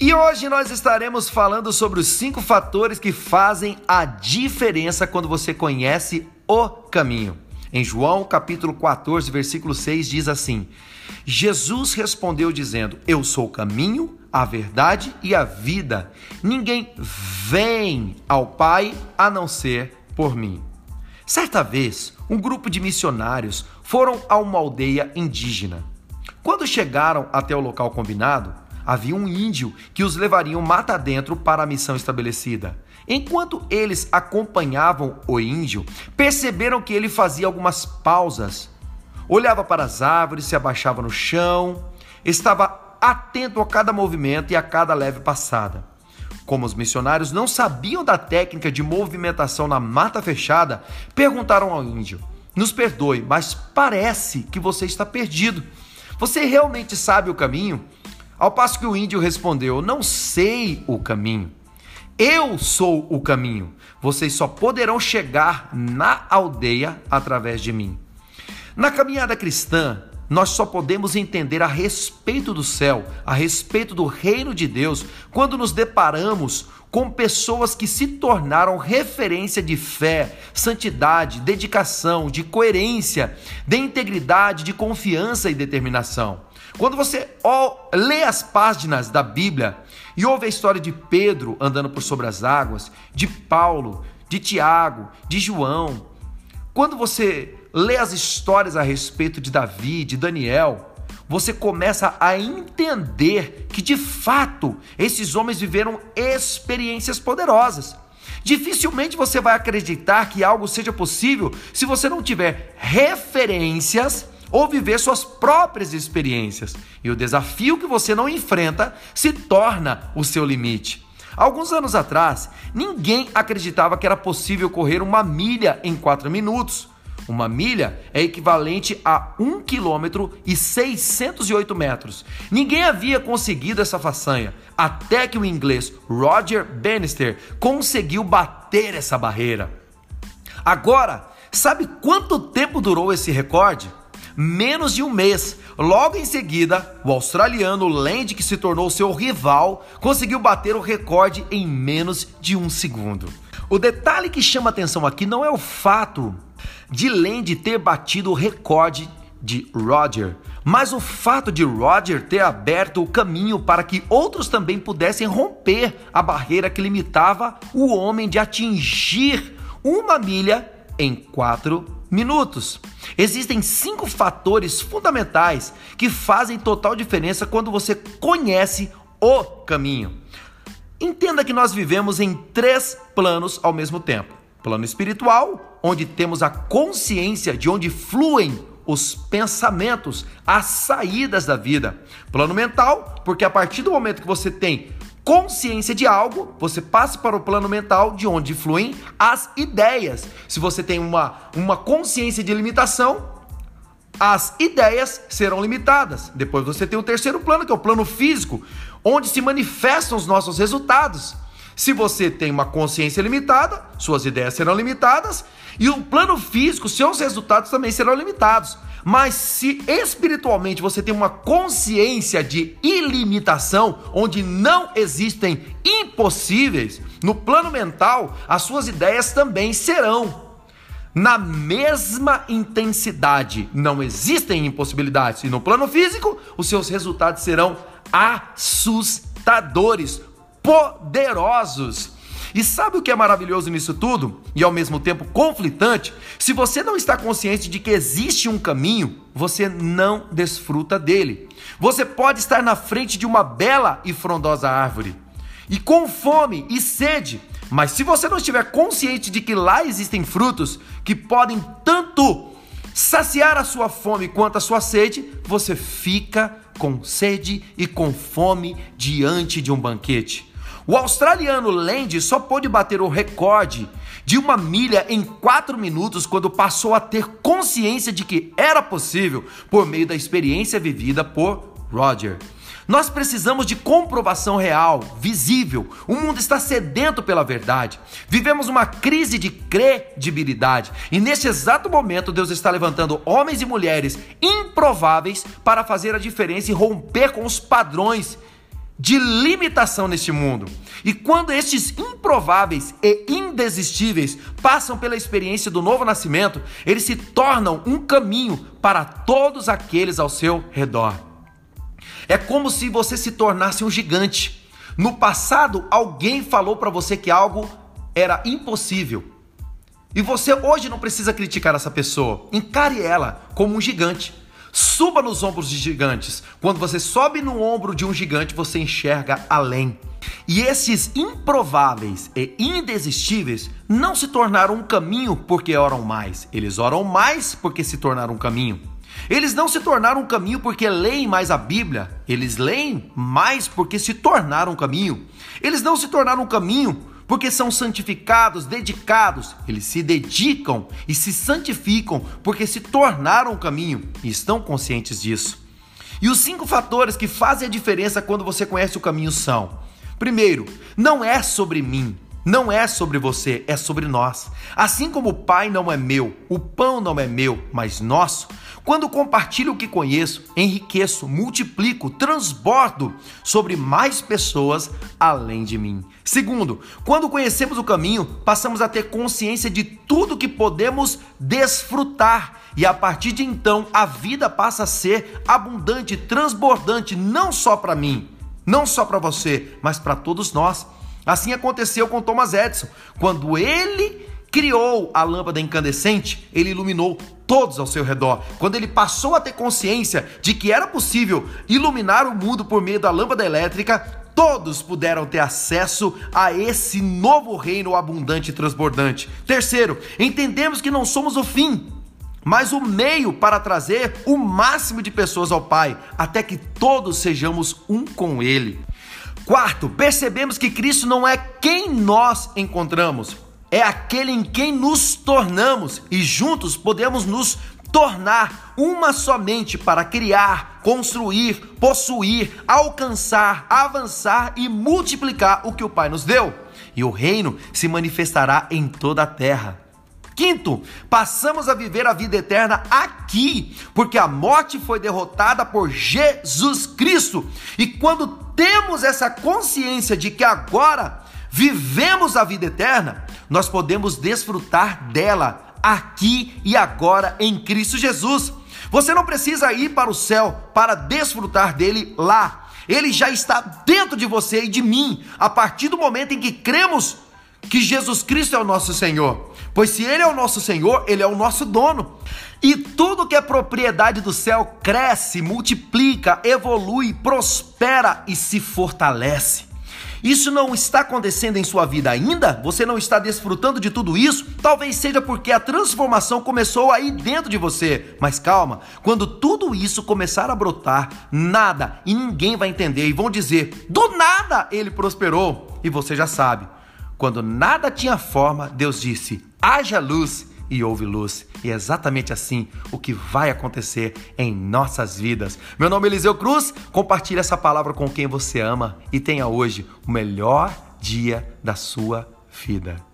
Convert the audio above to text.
E hoje nós estaremos falando sobre os cinco fatores que fazem a diferença quando você conhece o caminho. Em João capítulo 14, versículo 6 diz assim: Jesus respondeu dizendo: Eu sou o caminho, a verdade e a vida. Ninguém vem ao Pai a não ser por mim. Certa vez, um grupo de missionários foram a uma aldeia indígena. Quando chegaram até o local combinado, havia um índio que os levariam mata dentro para a missão estabelecida. Enquanto eles acompanhavam o índio, perceberam que ele fazia algumas pausas. Olhava para as árvores, se abaixava no chão, estava atento a cada movimento e a cada leve passada. Como os missionários não sabiam da técnica de movimentação na mata fechada, perguntaram ao índio: Nos perdoe, mas parece que você está perdido. Você realmente sabe o caminho? Ao passo que o índio respondeu: Não sei o caminho. Eu sou o caminho. Vocês só poderão chegar na aldeia através de mim. Na caminhada cristã, nós só podemos entender a respeito do céu, a respeito do reino de Deus, quando nos deparamos com pessoas que se tornaram referência de fé, santidade, dedicação, de coerência, de integridade, de confiança e determinação. Quando você lê as páginas da Bíblia e ouve a história de Pedro andando por sobre as águas, de Paulo, de Tiago, de João, quando você lê as histórias a respeito de Davi, de Daniel, você começa a entender que de fato esses homens viveram experiências poderosas. Dificilmente você vai acreditar que algo seja possível se você não tiver referências ou viver suas próprias experiências. E o desafio que você não enfrenta se torna o seu limite. Alguns anos atrás, ninguém acreditava que era possível correr uma milha em 4 minutos. Uma milha é equivalente a 1 km e 608 metros. Ninguém havia conseguido essa façanha, até que o inglês Roger Bannister conseguiu bater essa barreira. Agora, sabe quanto tempo durou esse recorde? Menos de um mês. Logo em seguida, o australiano Land, que se tornou seu rival, conseguiu bater o recorde em menos de um segundo. O detalhe que chama atenção aqui não é o fato de Land ter batido o recorde de Roger, mas o fato de Roger ter aberto o caminho para que outros também pudessem romper a barreira que limitava o homem de atingir uma milha em quatro minutos. Existem cinco fatores fundamentais que fazem total diferença quando você conhece o caminho. Entenda que nós vivemos em três planos ao mesmo tempo: plano espiritual, onde temos a consciência de onde fluem os pensamentos, as saídas da vida. Plano mental, porque a partir do momento que você tem consciência de algo, você passa para o plano mental de onde fluem as ideias. Se você tem uma, uma consciência de limitação, as ideias serão limitadas. Depois você tem o terceiro plano, que é o plano físico, onde se manifestam os nossos resultados. Se você tem uma consciência limitada, suas ideias serão limitadas e o plano físico, seus resultados também serão limitados. Mas se espiritualmente você tem uma consciência de ilimitação, onde não existem impossíveis, no plano mental, as suas ideias também serão na mesma intensidade. Não existem impossibilidades. E no plano físico, os seus resultados serão assustadores, poderosos. E sabe o que é maravilhoso nisso tudo? E ao mesmo tempo conflitante? Se você não está consciente de que existe um caminho, você não desfruta dele. Você pode estar na frente de uma bela e frondosa árvore e com fome e sede, mas se você não estiver consciente de que lá existem frutos que podem tanto saciar a sua fome quanto a sua sede, você fica com sede e com fome diante de um banquete. O australiano Land só pôde bater o recorde de uma milha em 4 minutos quando passou a ter consciência de que era possível por meio da experiência vivida por Roger. Nós precisamos de comprovação real, visível. O mundo está sedento pela verdade. Vivemos uma crise de credibilidade. E nesse exato momento, Deus está levantando homens e mulheres improváveis para fazer a diferença e romper com os padrões de limitação neste mundo. E quando estes improváveis e indesistíveis passam pela experiência do novo nascimento, eles se tornam um caminho para todos aqueles ao seu redor. É como se você se tornasse um gigante. No passado, alguém falou para você que algo era impossível. E você hoje não precisa criticar essa pessoa. Encare ela como um gigante. Suba nos ombros de gigantes. Quando você sobe no ombro de um gigante, você enxerga além. E esses improváveis e indesistíveis não se tornaram um caminho porque oram mais. Eles oram mais porque se tornaram um caminho. Eles não se tornaram um caminho porque leem mais a Bíblia. Eles leem mais porque se tornaram um caminho. Eles não se tornaram um caminho porque são santificados, dedicados. Eles se dedicam e se santificam porque se tornaram o caminho e estão conscientes disso. E os cinco fatores que fazem a diferença quando você conhece o caminho são: primeiro, não é sobre mim, não é sobre você, é sobre nós. Assim como o Pai não é meu, o pão não é meu, mas nosso, quando compartilho o que conheço, enriqueço, multiplico, transbordo sobre mais pessoas além de mim. Segundo, quando conhecemos o caminho, passamos a ter consciência de tudo que podemos desfrutar e a partir de então a vida passa a ser abundante, transbordante, não só para mim, não só para você, mas para todos nós. Assim aconteceu com Thomas Edison, quando ele criou a lâmpada incandescente, ele iluminou todos ao seu redor. Quando ele passou a ter consciência de que era possível iluminar o mundo por meio da lâmpada elétrica, todos puderam ter acesso a esse novo reino abundante e transbordante. Terceiro, entendemos que não somos o fim, mas o meio para trazer o máximo de pessoas ao Pai, até que todos sejamos um com Ele. Quarto, percebemos que Cristo não é quem nós encontramos, é aquele em quem nos tornamos e juntos podemos nos tornar uma somente para criar, construir, possuir, alcançar, avançar e multiplicar o que o Pai nos deu. E o reino se manifestará em toda a terra. Quinto, passamos a viver a vida eterna aqui, porque a morte foi derrotada por Jesus Cristo. E quando temos essa consciência de que agora vivemos a vida eterna, nós podemos desfrutar dela aqui e agora em Cristo Jesus. Você não precisa ir para o céu para desfrutar dele lá. Ele já está dentro de você e de mim, a partir do momento em que cremos que Jesus Cristo é o nosso Senhor. Pois se Ele é o nosso Senhor, Ele é o nosso dono. E tudo que é propriedade do céu cresce, multiplica, evolui, prospera e se fortalece. Isso não está acontecendo em sua vida ainda? Você não está desfrutando de tudo isso? Talvez seja porque a transformação começou aí dentro de você. Mas calma, quando tudo isso começar a brotar, nada e ninguém vai entender e vão dizer: do nada ele prosperou. E você já sabe, quando nada tinha forma, Deus disse: haja luz e houve luz. E é exatamente assim o que vai acontecer em nossas vidas. Meu nome é Eliseu Cruz, compartilhe essa palavra com quem você ama e tenha hoje o melhor dia da sua vida.